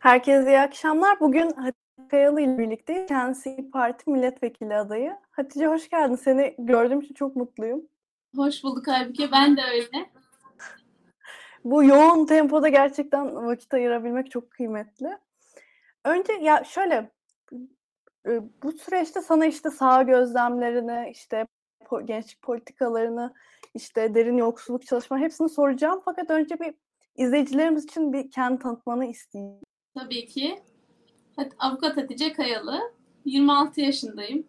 Herkese iyi akşamlar. Bugün Hatice Kayalı ile birlikte kendisi Parti milletvekili adayı. Hatice hoş geldin. Seni gördüğüm için çok mutluyum. Hoş bulduk Aybüke. Ben de öyle. Bu yoğun tempoda gerçekten vakit ayırabilmek çok kıymetli. Önce ya şöyle e, bu süreçte sana işte sağ gözlemlerini, işte gençlik politikalarını, işte derin yoksulluk çalışma hepsini soracağım. Fakat önce bir izleyicilerimiz için bir kendi tanıtmanı isteyeyim. Tabii ki. Avukat Hatice Kayalı. 26 yaşındayım.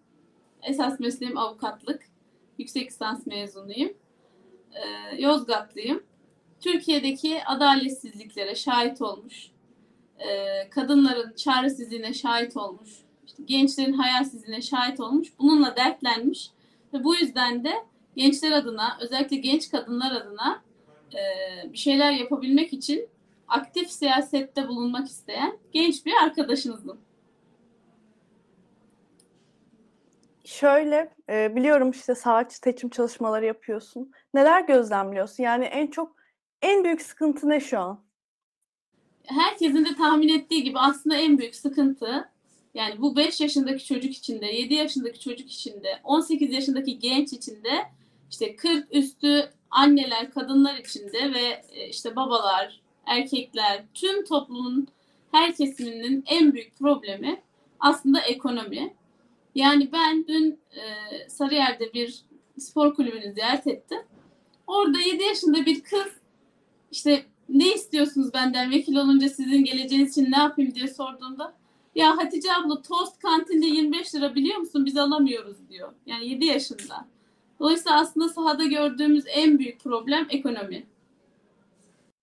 Esas mesleğim avukatlık. Yüksek lisans mezunuyum. Ee, Yozgatlıyım. Türkiye'deki adaletsizliklere şahit olmuş, e, kadınların çaresizliğine şahit olmuş, işte gençlerin hayalsizliğine şahit olmuş, bununla dertlenmiş ve bu yüzden de gençler adına, özellikle genç kadınlar adına e, bir şeyler yapabilmek için aktif siyasette bulunmak isteyen genç bir arkadaşınızım. Şöyle e, biliyorum işte saat seçim çalışmaları yapıyorsun. Neler gözlemliyorsun? Yani en çok en büyük sıkıntı ne şu an? Herkesin de tahmin ettiği gibi aslında en büyük sıkıntı yani bu 5 yaşındaki çocuk içinde, 7 yaşındaki çocuk içinde, 18 yaşındaki genç içinde, işte 40 üstü anneler, kadınlar içinde ve e, işte babalar, erkekler, tüm toplumun her kesiminin en büyük problemi aslında ekonomi. Yani ben dün e, Sarıyer'de bir spor kulübünü ziyaret ettim. Orada 7 yaşında bir kız işte ne istiyorsunuz benden vekil olunca sizin geleceğiniz için ne yapayım diye sorduğumda ya Hatice abla tost kantinde 25 lira biliyor musun biz alamıyoruz diyor. Yani 7 yaşında. Dolayısıyla aslında sahada gördüğümüz en büyük problem ekonomi.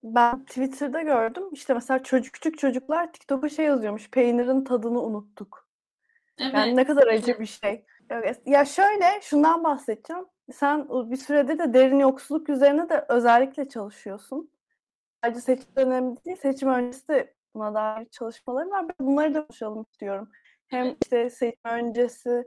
Ben Twitter'da gördüm. İşte mesela çocuk küçük çocuklar TikTok'a şey yazıyormuş. Peynirin tadını unuttuk. Evet. Yani ne kadar acı bir şey. Ya şöyle şundan bahsedeceğim. Sen bir süredir de derin yoksulluk üzerine de özellikle çalışıyorsun. Sadece seçim dönemi değil, seçim öncesi de buna dair çalışmalarım var. Bunları da konuşalım istiyorum. Hem işte seçim öncesi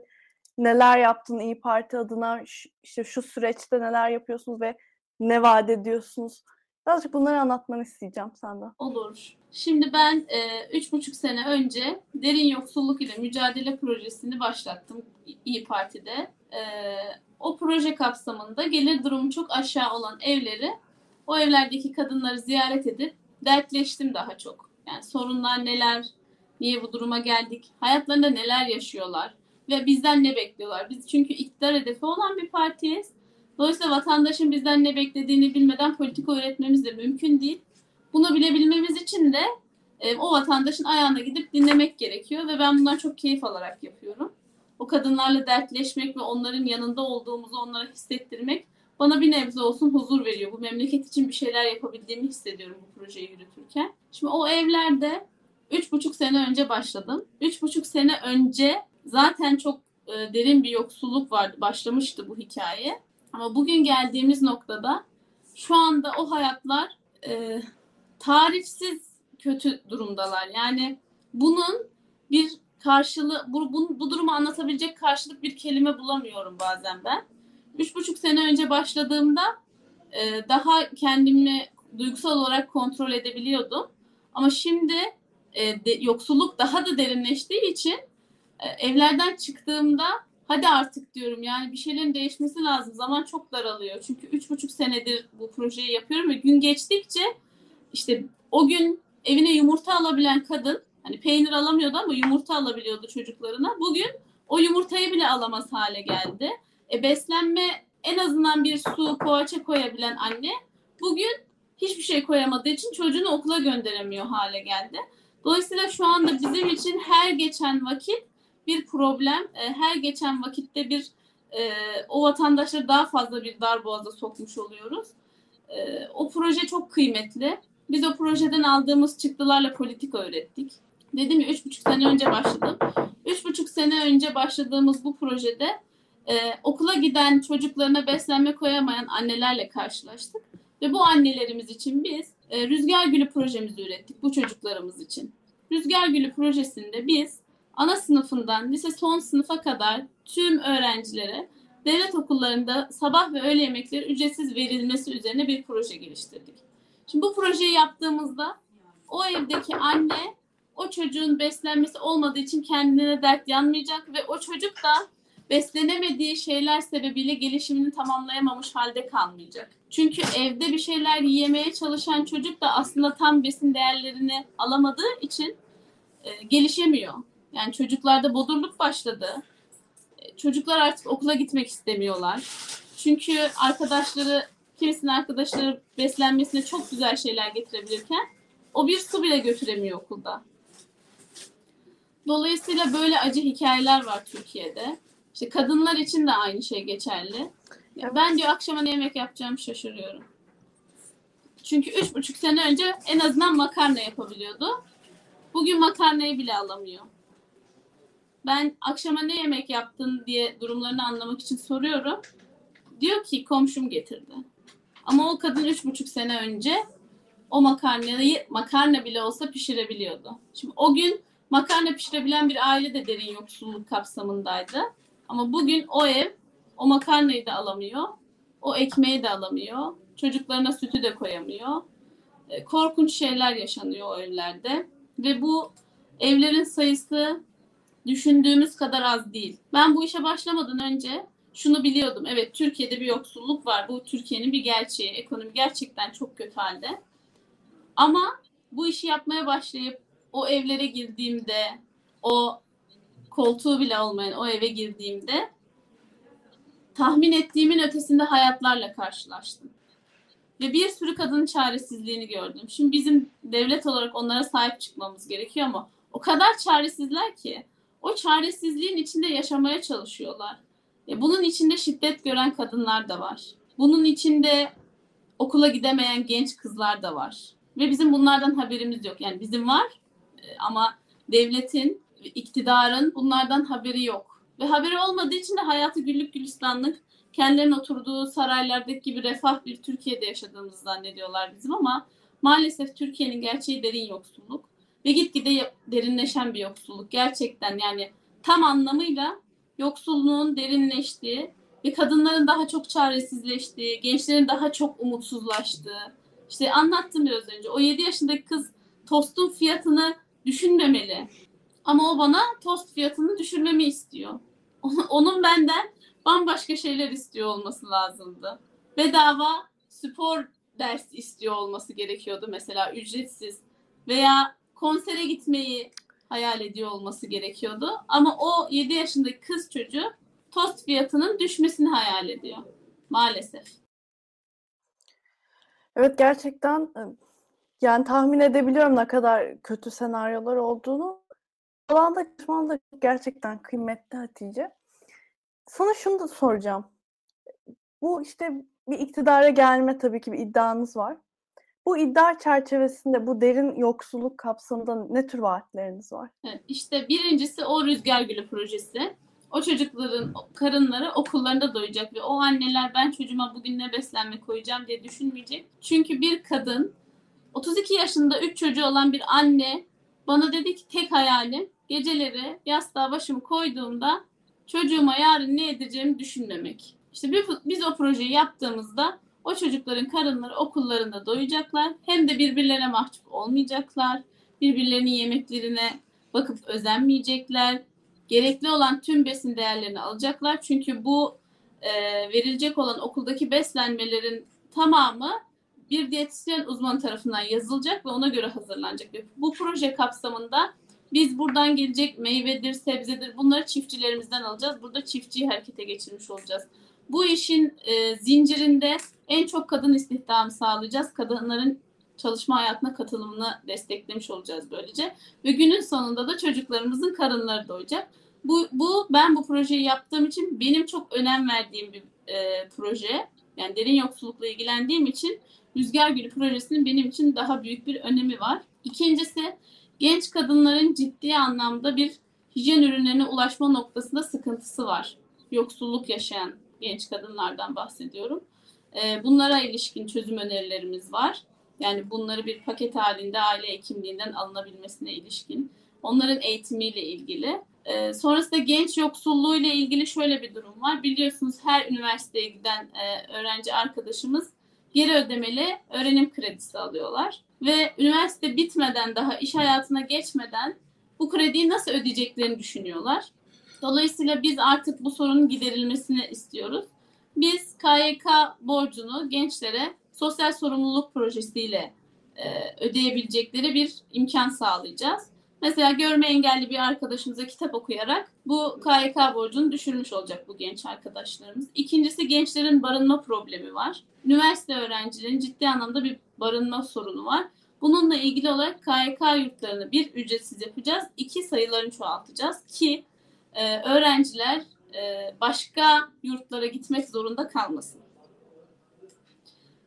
neler yaptın İyi Parti adına, işte şu süreçte neler yapıyorsunuz ve ne vaat ediyorsunuz? Birazcık bunları anlatmanı isteyeceğim senden. Olur. Şimdi ben e, üç buçuk sene önce derin yoksulluk ile mücadele projesini başlattım İyi Parti'de. E, o proje kapsamında gelir durumu çok aşağı olan evleri, o evlerdeki kadınları ziyaret edip dertleştim daha çok. Yani sorunlar neler, niye bu duruma geldik, hayatlarında neler yaşıyorlar ve bizden ne bekliyorlar. Biz çünkü iktidar hedefi olan bir partiyiz Dolayısıyla vatandaşın bizden ne beklediğini bilmeden politika öğretmemiz de mümkün değil. Bunu bilebilmemiz için de e, o vatandaşın ayağına gidip dinlemek gerekiyor ve ben bundan çok keyif alarak yapıyorum. O kadınlarla dertleşmek ve onların yanında olduğumuzu onlara hissettirmek bana bir nebze olsun huzur veriyor. Bu memleket için bir şeyler yapabildiğimi hissediyorum bu projeyi yürütürken. Şimdi o evlerde üç buçuk sene önce başladım. Üç buçuk sene önce zaten çok e, derin bir yoksulluk vardı. Başlamıştı bu hikaye. Ama bugün geldiğimiz noktada şu anda o hayatlar e, tarifsiz kötü durumdalar. Yani bunun bir karşılığı, bu, bu, bu durumu anlatabilecek karşılık bir kelime bulamıyorum bazen ben. Üç buçuk sene önce başladığımda e, daha kendimi duygusal olarak kontrol edebiliyordum. Ama şimdi e, de, yoksulluk daha da derinleştiği için e, evlerden çıktığımda hadi artık diyorum yani bir şeylerin değişmesi lazım. Zaman çok daralıyor. Çünkü üç buçuk senedir bu projeyi yapıyorum ve gün geçtikçe işte o gün evine yumurta alabilen kadın hani peynir alamıyordu ama yumurta alabiliyordu çocuklarına. Bugün o yumurtayı bile alamaz hale geldi. E beslenme en azından bir su, poğaça koyabilen anne bugün hiçbir şey koyamadığı için çocuğunu okula gönderemiyor hale geldi. Dolayısıyla şu anda bizim için her geçen vakit bir problem. E, her geçen vakitte bir e, o vatandaşları daha fazla bir dar boğaza sokmuş oluyoruz. E, o proje çok kıymetli. Biz o projeden aldığımız çıktılarla politika öğrettik. Dedim ya üç buçuk sene önce başladım. Üç buçuk sene önce başladığımız bu projede e, okula giden çocuklarına beslenme koyamayan annelerle karşılaştık. Ve bu annelerimiz için biz e, Rüzgar Gülü projemizi ürettik bu çocuklarımız için. Rüzgar Gülü projesinde biz ana sınıfından lise son sınıfa kadar tüm öğrencilere devlet okullarında sabah ve öğle yemekleri ücretsiz verilmesi üzerine bir proje geliştirdik. Şimdi bu projeyi yaptığımızda o evdeki anne o çocuğun beslenmesi olmadığı için kendine dert yanmayacak ve o çocuk da beslenemediği şeyler sebebiyle gelişimini tamamlayamamış halde kalmayacak. Çünkü evde bir şeyler yiyemeye çalışan çocuk da aslında tam besin değerlerini alamadığı için e, gelişemiyor. Yani çocuklarda bodurluk başladı. E, çocuklar artık okula gitmek istemiyorlar. Çünkü arkadaşları, kimisinin arkadaşları beslenmesine çok güzel şeyler getirebilirken o bir su bile götüremiyor okulda. Dolayısıyla böyle acı hikayeler var Türkiye'de. İşte kadınlar için de aynı şey geçerli. Ben diyor akşama ne yemek yapacağım şaşırıyorum. Çünkü üç buçuk sene önce en azından makarna yapabiliyordu. Bugün makarnayı bile alamıyor. Ben akşama ne yemek yaptın diye durumlarını anlamak için soruyorum. Diyor ki komşum getirdi. Ama o kadın üç buçuk sene önce o makarnayı makarna bile olsa pişirebiliyordu. Şimdi o gün makarna pişirebilen bir aile de derin yoksulluk kapsamındaydı. Ama bugün o ev o makarnayı da alamıyor. O ekmeği de alamıyor. Çocuklarına sütü de koyamıyor. E, korkunç şeyler yaşanıyor o evlerde. Ve bu evlerin sayısı düşündüğümüz kadar az değil. Ben bu işe başlamadan önce şunu biliyordum. Evet Türkiye'de bir yoksulluk var. Bu Türkiye'nin bir gerçeği. Ekonomi gerçekten çok kötü halde. Ama bu işi yapmaya başlayıp o evlere girdiğimde, o koltuğu bile olmayan o eve girdiğimde tahmin ettiğimin ötesinde hayatlarla karşılaştım. Ve bir sürü kadının çaresizliğini gördüm. Şimdi bizim devlet olarak onlara sahip çıkmamız gerekiyor ama o kadar çaresizler ki o çaresizliğin içinde yaşamaya çalışıyorlar. E bunun içinde şiddet gören kadınlar da var. Bunun içinde okula gidemeyen genç kızlar da var. Ve bizim bunlardan haberimiz yok. Yani bizim var e, ama devletin, iktidarın bunlardan haberi yok. Ve haberi olmadığı için de hayatı güllük gülistanlık kendilerinin oturduğu saraylardaki gibi refah bir Türkiye'de yaşadığımızı zannediyorlar bizim ama maalesef Türkiye'nin gerçeği derin yoksulluk ve gitgide derinleşen bir yoksulluk. Gerçekten yani tam anlamıyla yoksulluğun derinleştiği ve kadınların daha çok çaresizleştiği, gençlerin daha çok umutsuzlaştığı. İşte anlattım biraz önce. O 7 yaşındaki kız tostun fiyatını düşünmemeli. Ama o bana tost fiyatını düşürmemi istiyor. Onun benden bambaşka şeyler istiyor olması lazımdı. Bedava spor ders istiyor olması gerekiyordu mesela ücretsiz veya konsere gitmeyi hayal ediyor olması gerekiyordu. Ama o 7 yaşındaki kız çocuğu tost fiyatının düşmesini hayal ediyor. Maalesef. Evet gerçekten yani tahmin edebiliyorum ne kadar kötü senaryolar olduğunu. Alanda çalışman da gerçekten kıymetli Hatice. Sana şunu da soracağım. Bu işte bir iktidara gelme tabii ki bir iddianız var. Bu iddia çerçevesinde bu derin yoksulluk kapsamında ne tür vaatleriniz var? Evet, işte birincisi o Rüzgar Gülü projesi. O çocukların karınları okullarında doyacak ve o anneler ben çocuğuma bugün ne beslenme koyacağım diye düşünmeyecek. Çünkü bir kadın 32 yaşında 3 çocuğu olan bir anne bana dedi ki tek hayalim geceleri yastığa başımı koyduğumda çocuğuma yarın ne edeceğimi düşünmemek. İşte biz o projeyi yaptığımızda o çocukların karınları okullarında doyacaklar. Hem de birbirlerine mahcup olmayacaklar. Birbirlerinin yemeklerine bakıp özenmeyecekler. Gerekli olan tüm besin değerlerini alacaklar. Çünkü bu e, verilecek olan okuldaki beslenmelerin tamamı bir diyetisyen uzman tarafından yazılacak ve ona göre hazırlanacak. Bu proje kapsamında biz buradan gelecek meyvedir, sebzedir bunları çiftçilerimizden alacağız. Burada çiftçiyi harekete geçirmiş olacağız. Bu işin e, zincirinde en çok kadın istihdamı sağlayacağız. Kadınların çalışma hayatına katılımını desteklemiş olacağız böylece. Ve günün sonunda da çocuklarımızın karınları doyacak. Bu, bu ben bu projeyi yaptığım için benim çok önem verdiğim bir e, proje. Yani derin yoksullukla ilgilendiğim için Rüzgar Gülü projesinin benim için daha büyük bir önemi var. İkincisi genç kadınların ciddi anlamda bir hijyen ürünlerine ulaşma noktasında sıkıntısı var. Yoksulluk yaşayan genç kadınlardan bahsediyorum. Ee, bunlara ilişkin çözüm önerilerimiz var. Yani bunları bir paket halinde aile hekimliğinden alınabilmesine ilişkin. Onların eğitimiyle ilgili. Ee, sonrasında genç yoksulluğu ile ilgili şöyle bir durum var. Biliyorsunuz her üniversiteye giden e, öğrenci arkadaşımız geri ödemeli öğrenim kredisi alıyorlar. ve üniversite bitmeden daha iş hayatına geçmeden bu krediyi nasıl ödeyeceklerini düşünüyorlar. Dolayısıyla biz artık bu sorunun giderilmesini istiyoruz. Biz KYK borcunu gençlere sosyal sorumluluk projesiyle e, ödeyebilecekleri bir imkan sağlayacağız. Mesela görme engelli bir arkadaşımıza kitap okuyarak bu KYK borcunu düşürmüş olacak bu genç arkadaşlarımız. İkincisi gençlerin barınma problemi var. Üniversite öğrencilerinin ciddi anlamda bir barınma sorunu var. Bununla ilgili olarak KYK yurtlarını bir ücretsiz yapacağız, iki sayılarını çoğaltacağız ki e, öğrenciler e, başka yurtlara gitmek zorunda kalmasın.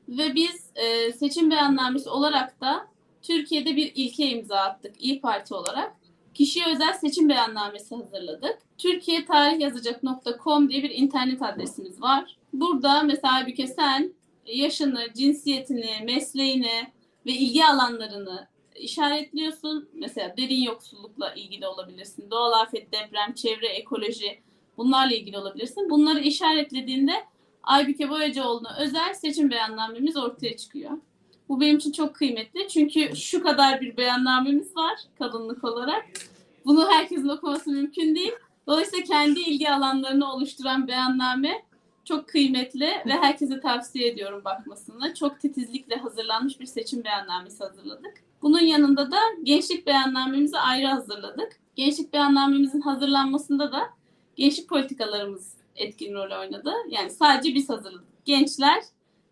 Ve biz e, seçim beyannamesi olarak da Türkiye'de bir ilke imza attık İyi Parti olarak. Kişiye özel seçim beyannamesi hazırladık. Türkiye tarih yazacak.com diye bir internet adresimiz var. Burada mesela bir sen yaşını, cinsiyetini, mesleğini ve ilgi alanlarını işaretliyorsun. Mesela derin yoksullukla ilgili olabilirsin. Doğal afet, deprem, çevre, ekoloji bunlarla ilgili olabilirsin. Bunları işaretlediğinde Aybüke Boyacıoğlu'na özel seçim beyannamemiz ortaya çıkıyor. Bu benim için çok kıymetli. Çünkü şu kadar bir beyannamemiz var kalınlık olarak. Bunu herkesin okuması mümkün değil. Dolayısıyla kendi ilgi alanlarını oluşturan beyanname çok kıymetli ve herkese tavsiye ediyorum bakmasını. Çok titizlikle hazırlanmış bir seçim beyannamesi hazırladık. Bunun yanında da gençlik beyannamemizi ayrı hazırladık. Gençlik beyannamemizin hazırlanmasında da gençlik politikalarımız etkin rol oynadı. Yani sadece biz hazırladık. Gençler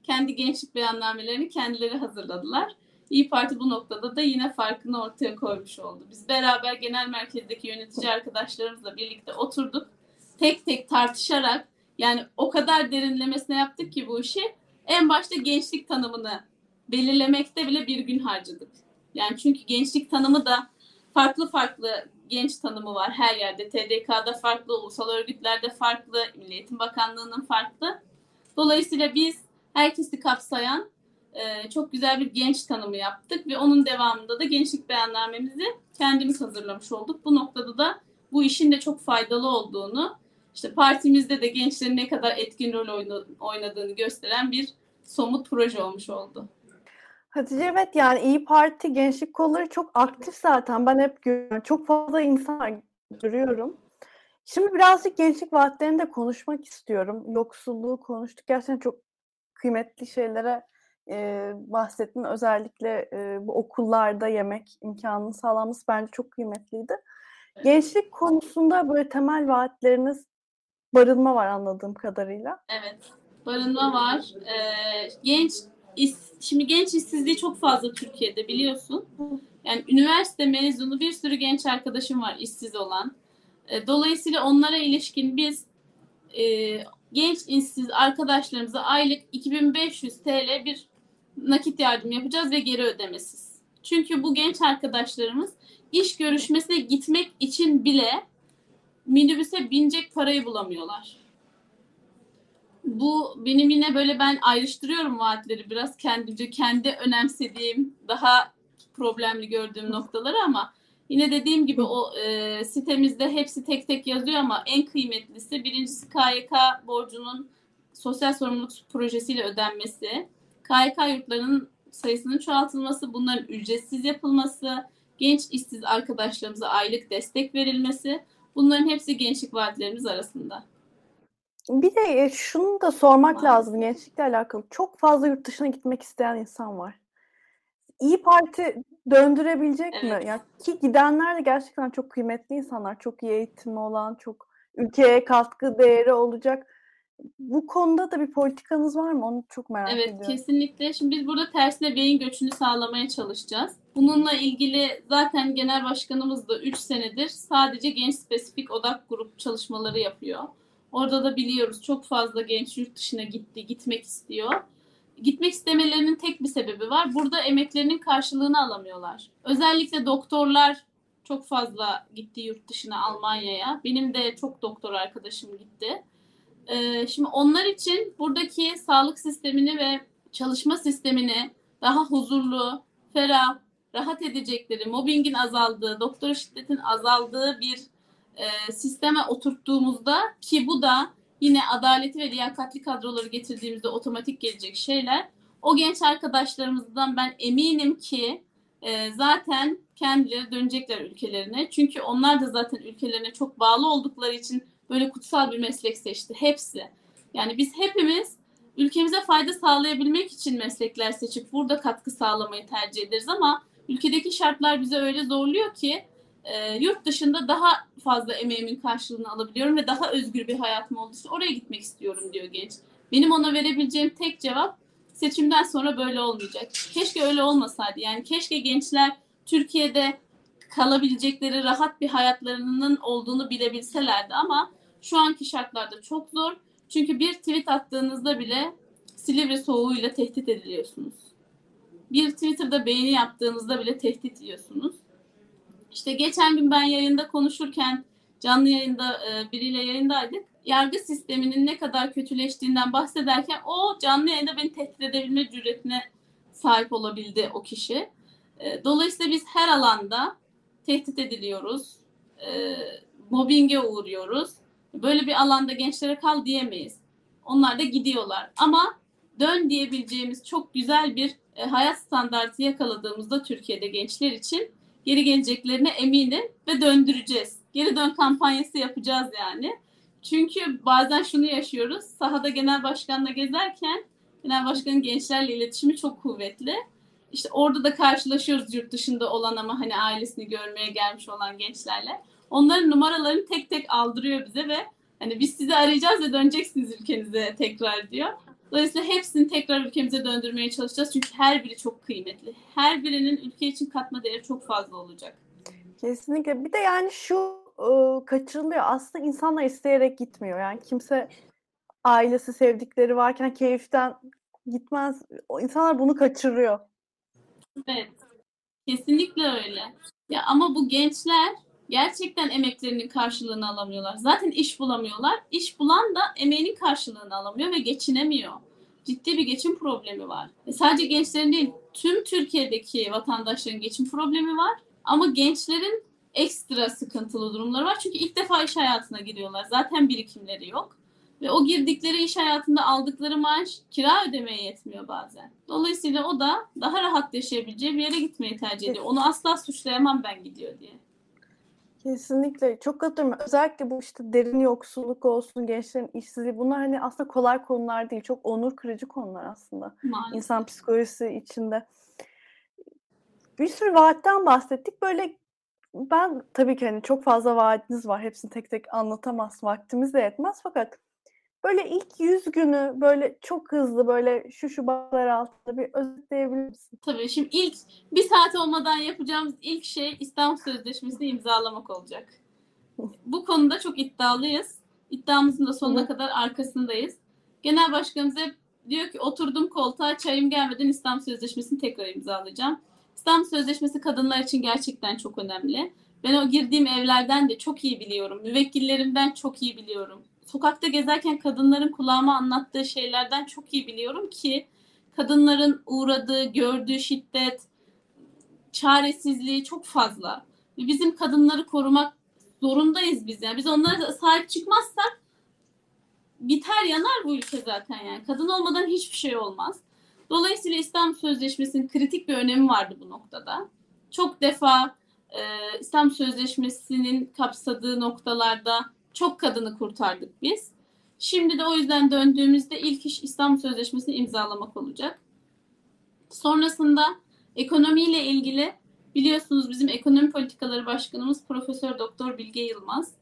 kendi gençlik beyannamelerini kendileri hazırladılar. İyi Parti bu noktada da yine farkını ortaya koymuş oldu. Biz beraber genel merkezdeki yönetici arkadaşlarımızla birlikte oturduk. Tek tek tartışarak yani o kadar derinlemesine yaptık ki bu işi. En başta gençlik tanımını belirlemekte bile bir gün harcadık. Yani çünkü gençlik tanımı da farklı farklı genç tanımı var her yerde. TDK'da farklı, ulusal örgütlerde farklı, Milli Eğitim Bakanlığı'nın farklı. Dolayısıyla biz herkesi kapsayan e, çok güzel bir genç tanımı yaptık ve onun devamında da gençlik beyannamemizi kendimiz hazırlamış olduk. Bu noktada da bu işin de çok faydalı olduğunu, işte partimizde de gençlerin ne kadar etkin rol oynadığını gösteren bir somut proje olmuş oldu. Hatice evet yani İyi Parti gençlik kolları çok aktif zaten. Ben hep görüyorum. Çok fazla insan görüyorum. Şimdi birazcık gençlik vaatlerini de konuşmak istiyorum. Yoksulluğu konuştuk. Gerçekten çok kıymetli şeylere e, bahsettin. Özellikle e, bu okullarda yemek imkanının sağlanması bence çok kıymetliydi. Gençlik konusunda böyle temel vaatleriniz barınma var anladığım kadarıyla. Evet. Barınma var. Ee, genç is, şimdi genç işsizliği çok fazla Türkiye'de biliyorsun. Yani üniversite mezunu bir sürü genç arkadaşım var işsiz olan. E, dolayısıyla onlara ilişkin biz e, genç işsiz arkadaşlarımıza aylık 2500 TL bir nakit yardım yapacağız ve geri ödemesiz. Çünkü bu genç arkadaşlarımız iş görüşmesine gitmek için bile minibüse binecek parayı bulamıyorlar bu benim yine böyle ben ayrıştırıyorum vaatleri biraz kendimce kendi önemsediğim daha problemli gördüğüm noktaları ama yine dediğim gibi o e, sitemizde hepsi tek tek yazıyor ama en kıymetlisi birincisi KYK borcunun sosyal sorumluluk projesiyle ödenmesi, KYK yurtlarının sayısının çoğaltılması, bunların ücretsiz yapılması, genç işsiz arkadaşlarımıza aylık destek verilmesi bunların hepsi gençlik vaatlerimiz arasında. Bir de e, şunu da sormak Maalesef. lazım gençlikle alakalı. Çok fazla yurt dışına gitmek isteyen insan var. İyi Parti döndürebilecek evet. mi? Yani ki gidenler de gerçekten çok kıymetli insanlar. Çok iyi eğitimi olan, çok ülkeye katkı değeri olacak. Bu konuda da bir politikanız var mı? Onu çok merak evet, ediyorum. Evet kesinlikle. Şimdi biz burada tersine beyin göçünü sağlamaya çalışacağız. Bununla ilgili zaten genel başkanımız da 3 senedir sadece genç spesifik odak grup çalışmaları yapıyor. Orada da biliyoruz çok fazla genç yurt dışına gitti, gitmek istiyor. Gitmek istemelerinin tek bir sebebi var. Burada emeklerinin karşılığını alamıyorlar. Özellikle doktorlar çok fazla gitti yurt dışına Almanya'ya. Benim de çok doktor arkadaşım gitti. Ee, şimdi onlar için buradaki sağlık sistemini ve çalışma sistemini daha huzurlu, ferah, rahat edecekleri, mobbingin azaldığı, doktor şiddetin azaldığı bir e, sisteme oturttuğumuzda ki bu da yine adaleti ve liyakatli kadroları getirdiğimizde otomatik gelecek şeyler. O genç arkadaşlarımızdan ben eminim ki e, zaten kendileri dönecekler ülkelerine. Çünkü onlar da zaten ülkelerine çok bağlı oldukları için böyle kutsal bir meslek seçti. Hepsi. Yani biz hepimiz ülkemize fayda sağlayabilmek için meslekler seçip burada katkı sağlamayı tercih ederiz ama ülkedeki şartlar bize öyle zorluyor ki e, yurt dışında daha fazla emeğimin karşılığını alabiliyorum ve daha özgür bir hayatım olduğu için oraya gitmek istiyorum diyor genç. Benim ona verebileceğim tek cevap seçimden sonra böyle olmayacak. Keşke öyle olmasaydı. Yani keşke gençler Türkiye'de kalabilecekleri rahat bir hayatlarının olduğunu bilebilselerdi ama şu anki şartlarda çok zor. Çünkü bir tweet attığınızda bile Silivri soğuğuyla tehdit ediliyorsunuz. Bir Twitter'da beğeni yaptığınızda bile tehdit yiyorsunuz. İşte geçen gün ben yayında konuşurken canlı yayında e, biriyle yayındaydık. Yargı sisteminin ne kadar kötüleştiğinden bahsederken o canlı yayında beni tehdit edebilme cüretine sahip olabildi o kişi. E, dolayısıyla biz her alanda tehdit ediliyoruz. E, mobbinge uğruyoruz. Böyle bir alanda gençlere kal diyemeyiz. Onlar da gidiyorlar. Ama dön diyebileceğimiz çok güzel bir hayat standartı yakaladığımızda Türkiye'de gençler için geri geleceklerine eminim ve döndüreceğiz. Geri dön kampanyası yapacağız yani. Çünkü bazen şunu yaşıyoruz. Sahada genel başkanla gezerken genel başkanın gençlerle iletişimi çok kuvvetli. İşte orada da karşılaşıyoruz yurt dışında olan ama hani ailesini görmeye gelmiş olan gençlerle. Onların numaralarını tek tek aldırıyor bize ve hani biz sizi arayacağız ve döneceksiniz ülkenize tekrar diyor. Dolayısıyla hepsini tekrar ülkemize döndürmeye çalışacağız. Çünkü her biri çok kıymetli. Her birinin ülke için katma değeri çok fazla olacak. Kesinlikle. Bir de yani şu ıı, kaçırılıyor. Aslında insanlar isteyerek gitmiyor. Yani kimse ailesi, sevdikleri varken keyiften gitmez. O insanlar bunu kaçırıyor. Evet. Kesinlikle öyle. Ya ama bu gençler gerçekten emeklerinin karşılığını alamıyorlar. Zaten iş bulamıyorlar. İş bulan da emeğinin karşılığını alamıyor ve geçinemiyor. Ciddi bir geçim problemi var. E sadece gençlerin değil, tüm Türkiye'deki vatandaşların geçim problemi var. Ama gençlerin ekstra sıkıntılı durumları var. Çünkü ilk defa iş hayatına giriyorlar. Zaten birikimleri yok. Ve o girdikleri iş hayatında aldıkları maaş kira ödemeye yetmiyor bazen. Dolayısıyla o da daha rahat yaşayabileceği bir yere gitmeyi tercih ediyor. Onu asla suçlayamam ben gidiyor diye. Kesinlikle çok katılıyorum. Özellikle bu işte derin yoksulluk olsun, gençlerin işsizliği bunlar hani aslında kolay konular değil. Çok onur kırıcı konular aslında. Maalesef. İnsan psikolojisi içinde. Bir sürü vaatten bahsettik. Böyle ben tabii ki hani çok fazla vaadiniz var. Hepsini tek tek anlatamaz. Vaktimiz de yetmez. Fakat böyle ilk yüz günü böyle çok hızlı böyle şu şu bağlar altında bir özetleyebilir misin? Tabii şimdi ilk bir saat olmadan yapacağımız ilk şey İstanbul Sözleşmesi'ni imzalamak olacak. Bu konuda çok iddialıyız. İddiamızın da sonuna Hı. kadar arkasındayız. Genel başkanımız hep diyor ki oturdum koltuğa çayım gelmeden İstanbul Sözleşmesi'ni tekrar imzalayacağım. İstanbul Sözleşmesi kadınlar için gerçekten çok önemli. Ben o girdiğim evlerden de çok iyi biliyorum. Müvekkillerimden çok iyi biliyorum sokakta gezerken kadınların kulağıma anlattığı şeylerden çok iyi biliyorum ki kadınların uğradığı, gördüğü şiddet, çaresizliği çok fazla. Bizim kadınları korumak zorundayız biz. Yani biz onlara sahip çıkmazsak biter yanar bu ülke zaten yani. Kadın olmadan hiçbir şey olmaz. Dolayısıyla İstanbul Sözleşmesi'nin kritik bir önemi vardı bu noktada. Çok defa e, İstanbul Sözleşmesi'nin kapsadığı noktalarda çok kadını kurtardık biz. Şimdi de o yüzden döndüğümüzde ilk iş İstanbul Sözleşmesi'ni imzalamak olacak. Sonrasında ekonomiyle ilgili biliyorsunuz bizim ekonomi politikaları başkanımız Profesör Doktor Bilge Yılmaz.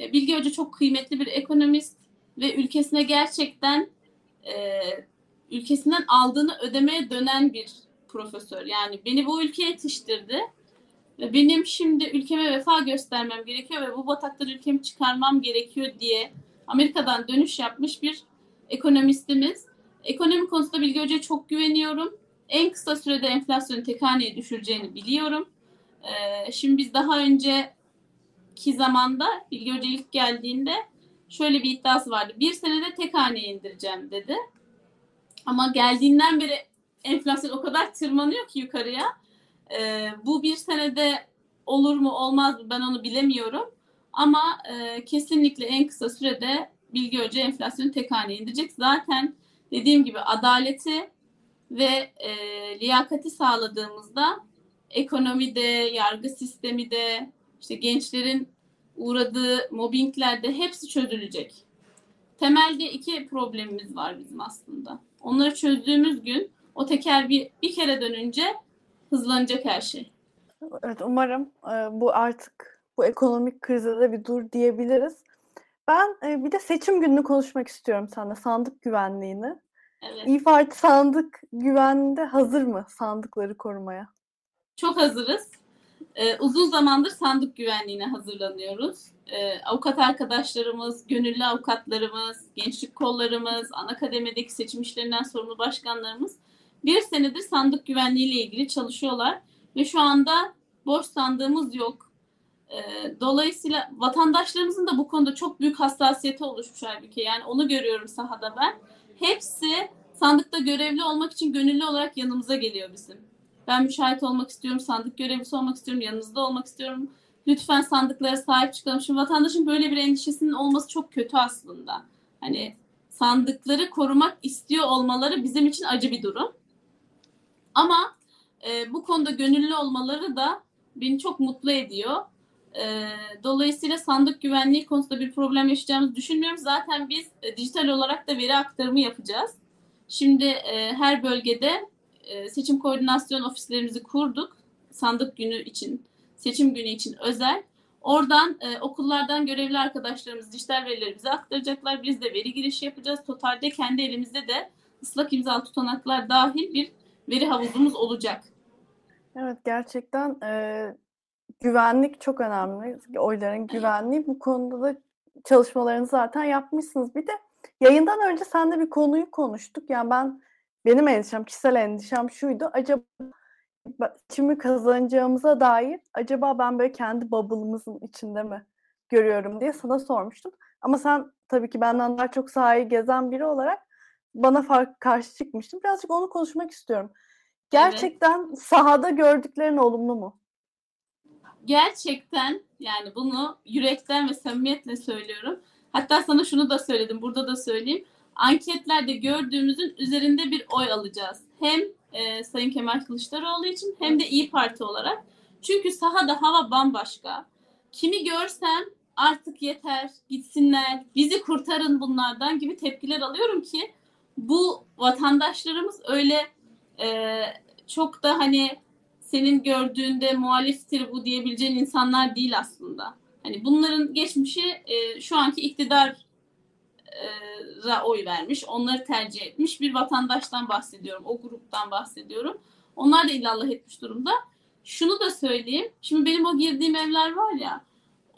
E, Bilge Hoca çok kıymetli bir ekonomist ve ülkesine gerçekten e, ülkesinden aldığını ödemeye dönen bir profesör. Yani beni bu ülkeye yetiştirdi benim şimdi ülkeme vefa göstermem gerekiyor ve bu bataktan ülkemi çıkarmam gerekiyor diye Amerika'dan dönüş yapmış bir ekonomistimiz. Ekonomi konusunda Bilge Hoca'ya çok güveniyorum. En kısa sürede enflasyonu tek düşüreceğini biliyorum. Ee, şimdi biz daha önceki zamanda Bilge Hoca ilk geldiğinde şöyle bir iddiası vardı. Bir senede tek indireceğim dedi. Ama geldiğinden beri enflasyon o kadar tırmanıyor ki yukarıya e, bu bir senede olur mu olmaz mı ben onu bilemiyorum. Ama e, kesinlikle en kısa sürede Bilgi Hoca enflasyonu tek haneye indirecek. Zaten dediğim gibi adaleti ve e, liyakati sağladığımızda ekonomide, yargı sistemi de, işte gençlerin uğradığı mobbinglerde hepsi çözülecek. Temelde iki problemimiz var bizim aslında. Onları çözdüğümüz gün o teker bir, bir kere dönünce hızlanacak her şey. Evet umarım e, bu artık bu ekonomik krize de bir dur diyebiliriz. Ben e, bir de seçim gününü konuşmak istiyorum seninle sandık güvenliğini. Evet. İyi Parti sandık güvenliğinde hazır mı sandıkları korumaya? Çok hazırız. Ee, uzun zamandır sandık güvenliğine hazırlanıyoruz. Ee, avukat arkadaşlarımız, gönüllü avukatlarımız, gençlik kollarımız, ana kademedeki seçim işlerinden sorumlu başkanlarımız bir senedir sandık güvenliği ile ilgili çalışıyorlar ve şu anda boş sandığımız yok. Ee, dolayısıyla vatandaşlarımızın da bu konuda çok büyük hassasiyeti oluşmuş halbuki. Yani onu görüyorum sahada ben. Hepsi sandıkta görevli olmak için gönüllü olarak yanımıza geliyor bizim. Ben müşahit olmak istiyorum, sandık görevlisi olmak istiyorum, yanınızda olmak istiyorum. Lütfen sandıklara sahip çıkalım. Şimdi vatandaşın böyle bir endişesinin olması çok kötü aslında. Hani sandıkları korumak istiyor olmaları bizim için acı bir durum. Ama e, bu konuda gönüllü olmaları da beni çok mutlu ediyor. E, dolayısıyla sandık güvenliği konusunda bir problem yaşayacağımızı düşünmüyorum. Zaten biz e, dijital olarak da veri aktarımı yapacağız. Şimdi e, her bölgede e, seçim koordinasyon ofislerimizi kurduk. Sandık günü için, seçim günü için özel. Oradan e, okullardan görevli arkadaşlarımız dijital verileri bize aktaracaklar. Biz de veri girişi yapacağız. Totalde kendi elimizde de ıslak imza tutanaklar dahil bir veri havuzumuz olacak. Evet gerçekten e, güvenlik çok önemli. Oyların güvenliği bu konuda da çalışmalarını zaten yapmışsınız. Bir de yayından önce sen de bir konuyu konuştuk. Yani ben benim endişem, kişisel endişem şuydu. Acaba kimi kazanacağımıza dair acaba ben böyle kendi bubble'ımızın içinde mi görüyorum diye sana sormuştum. Ama sen tabii ki benden daha çok sahayı gezen biri olarak bana fark karşı çıkmıştın. Birazcık onu konuşmak istiyorum. Gerçekten evet. sahada gördüklerin olumlu mu? Gerçekten yani bunu yürekten ve samimiyetle söylüyorum. Hatta sana şunu da söyledim, burada da söyleyeyim. Anketlerde gördüğümüzün üzerinde bir oy alacağız. Hem e, Sayın Kemal Kılıçdaroğlu için hem de İyi Parti olarak. Çünkü sahada hava bambaşka. Kimi görsem artık yeter, gitsinler, bizi kurtarın bunlardan gibi tepkiler alıyorum ki bu vatandaşlarımız öyle e, çok da hani senin gördüğünde muhaliftir bu diyebileceğin insanlar değil aslında. Hani bunların geçmişi e, şu anki iktidar oy vermiş, onları tercih etmiş bir vatandaştan bahsediyorum, o gruptan bahsediyorum. Onlar da illallah etmiş durumda. Şunu da söyleyeyim, şimdi benim o girdiğim evler var ya,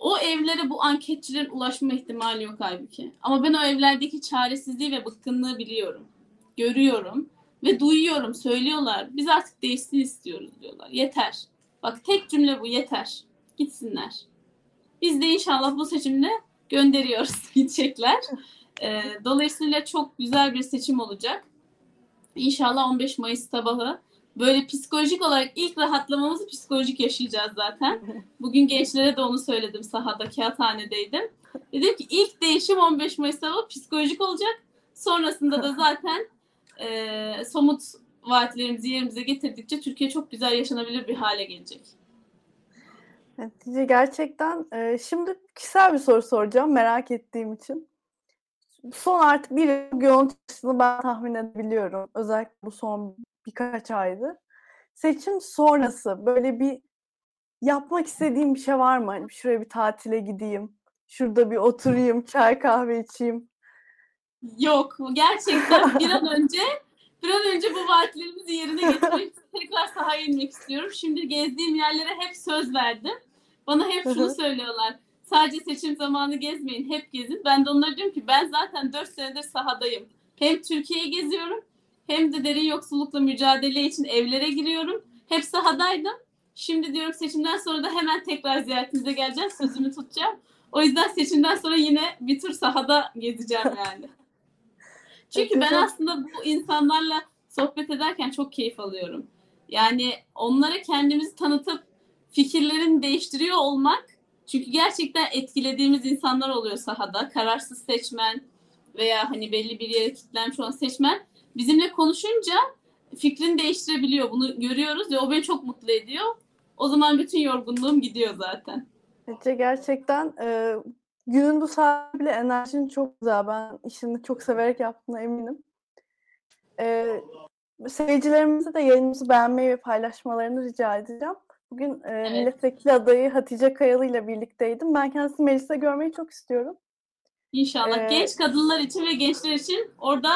o evlere bu anketçilerin ulaşma ihtimali yok halbuki. Ama ben o evlerdeki çaresizliği ve bıkkınlığı biliyorum. Görüyorum ve duyuyorum, söylüyorlar. Biz artık değişsin istiyoruz diyorlar. Yeter. Bak tek cümle bu yeter. Gitsinler. Biz de inşallah bu seçimle gönderiyoruz gidecekler. E, dolayısıyla çok güzel bir seçim olacak. İnşallah 15 Mayıs sabahı böyle psikolojik olarak ilk rahatlamamızı psikolojik yaşayacağız zaten. Bugün gençlere de onu söyledim sahada, kağıthanedeydim. Dedim ki ilk değişim 15 Mayıs sabahı psikolojik olacak. Sonrasında da zaten e, somut vaatlerimizi yerimize getirdikçe Türkiye çok güzel yaşanabilir bir hale gelecek. Evet, gerçekten e, şimdi kişisel bir soru soracağım merak ettiğim için son artık bir yıl görüntüsünü ben tahmin edebiliyorum. Özellikle bu son birkaç aydır. Seçim sonrası böyle bir yapmak istediğim bir şey var mı? Hani şuraya bir tatile gideyim. Şurada bir oturayım, çay kahve içeyim. Yok. Gerçekten bir an önce bir an önce bu vaatlerimizi yerine getirmek tekrar sahaya inmek istiyorum. Şimdi gezdiğim yerlere hep söz verdim. Bana hep şunu söylüyorlar Sadece seçim zamanı gezmeyin, hep gezin. Ben de onlara diyorum ki ben zaten 4 senedir sahadayım. Hem Türkiye'yi geziyorum hem de derin yoksullukla mücadele için evlere giriyorum. Hep sahadaydım. Şimdi diyorum seçimden sonra da hemen tekrar ziyaretinize geleceğim. Sözümü tutacağım. O yüzden seçimden sonra yine bir tur sahada gezeceğim yani. Çünkü ben aslında bu insanlarla sohbet ederken çok keyif alıyorum. Yani onlara kendimizi tanıtıp fikirlerini değiştiriyor olmak çünkü gerçekten etkilediğimiz insanlar oluyor sahada. Kararsız seçmen veya hani belli bir yere kitlenmiş olan seçmen bizimle konuşunca fikrini değiştirebiliyor. Bunu görüyoruz ve o beni çok mutlu ediyor. O zaman bütün yorgunluğum gidiyor zaten. Ece gerçekten e, günün bu saati bile enerjin çok güzel. Ben işini çok severek yaptığına eminim. E, seyircilerimize de yayınımızı beğenmeyi ve paylaşmalarını rica edeceğim. Bugün e, evet. milletvekili adayı Hatice Kayalı ile birlikteydim. Ben kendisini mecliste görmeyi çok istiyorum. İnşallah. Ee, Genç kadınlar için ve gençler için orada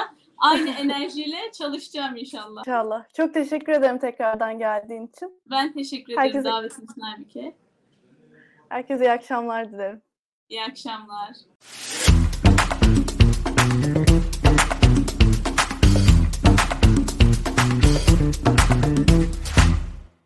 aynı enerjiyle çalışacağım inşallah. İnşallah. Çok teşekkür ederim tekrardan geldiğin için. Ben teşekkür ederim Herkese... davetin için Aybike. Herkese iyi akşamlar dilerim. İyi akşamlar.